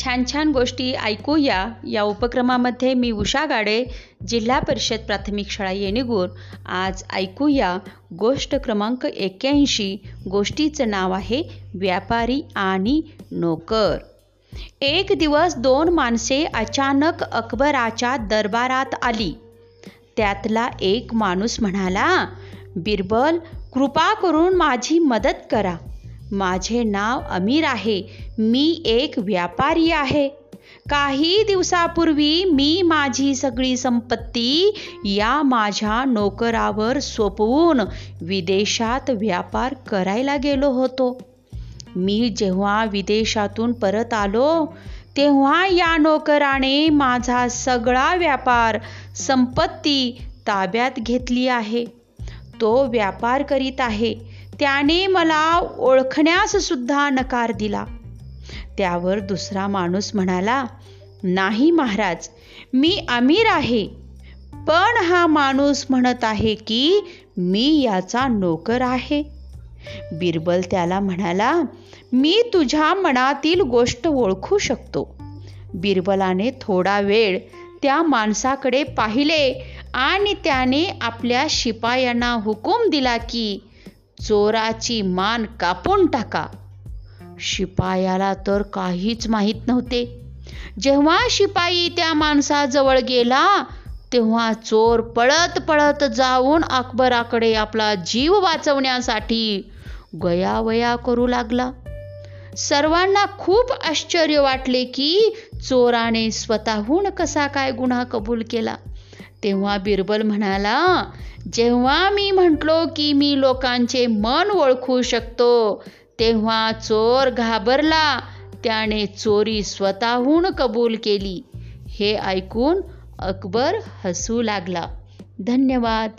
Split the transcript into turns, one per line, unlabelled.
छान छान गोष्टी ऐकूया. या उपक्रमामध्ये मी उषा गाडे जिल्हा परिषद प्राथमिक शाळा येणेगूर. आज ऐकूया गोष्ट क्रमांक एक्क्याऐंशी. गोष्टीचं नाव आहे व्यापारी आणि नोकर. एक दिवस दोन माणसे अचानक अकबराच्या दरबारात आली. त्यातला एक माणूस म्हणाला बिरबल कृपा करून माझी मदत करा. माझे नाव अमीर आहे. मी एक व्यापारी आहे. काही दिवसापूर्वी मी माझी सगळी संपत्ती या माझ्या नोकरावर सोपवून विदेशात व्यापार करायला गेलो होतो. मी जेव्हा विदेशातून परत आलो तेव्हा या नोकराने माझा सगळा व्यापार संपत्ती ताब्यात घेतली आहे. तो व्यापार करीत आहे. त्याने मला ओळखण्यास सुद्धा नकार दिला. त्यावर दुसरा माणूस म्हणाला नाही महाराज मी अमीर आहे. पण हा माणूस म्हणत आहे की मी याचा नोकर आहे. बिरबल त्याला म्हणाला मी तुझ्या मनातील गोष्ट ओळखू शकतो. बिरबलाने थोडा वेळ त्या माणसाकडे पाहिले आणि त्याने आपल्या शिपायांना हुकूम दिला की चोराची मान कापून टाका. शिपायाला तर काहीच माहीत नव्हते. जेव्हा शिपाई त्या माणसाजवळ गेला तेव्हा चोर पळत पळत जाऊन अकबराकडे आपला जीव वाचवण्यासाठी गयावया करू लागला. सर्वांना खूप आश्चर्य वाटले की चोराने स्वतःहून कसा काय गुन्हा कबूल केला. तेव्हा बिरबल म्हणाला जेव्हा मी म्हटलो की मी लोकांचे मन ओळखू शकतो तेव्हा चोर घाबरला. त्याने चोरी स्वतःहून कबूल केली. हे ऐकून अकबर हसू लागला. धन्यवाद.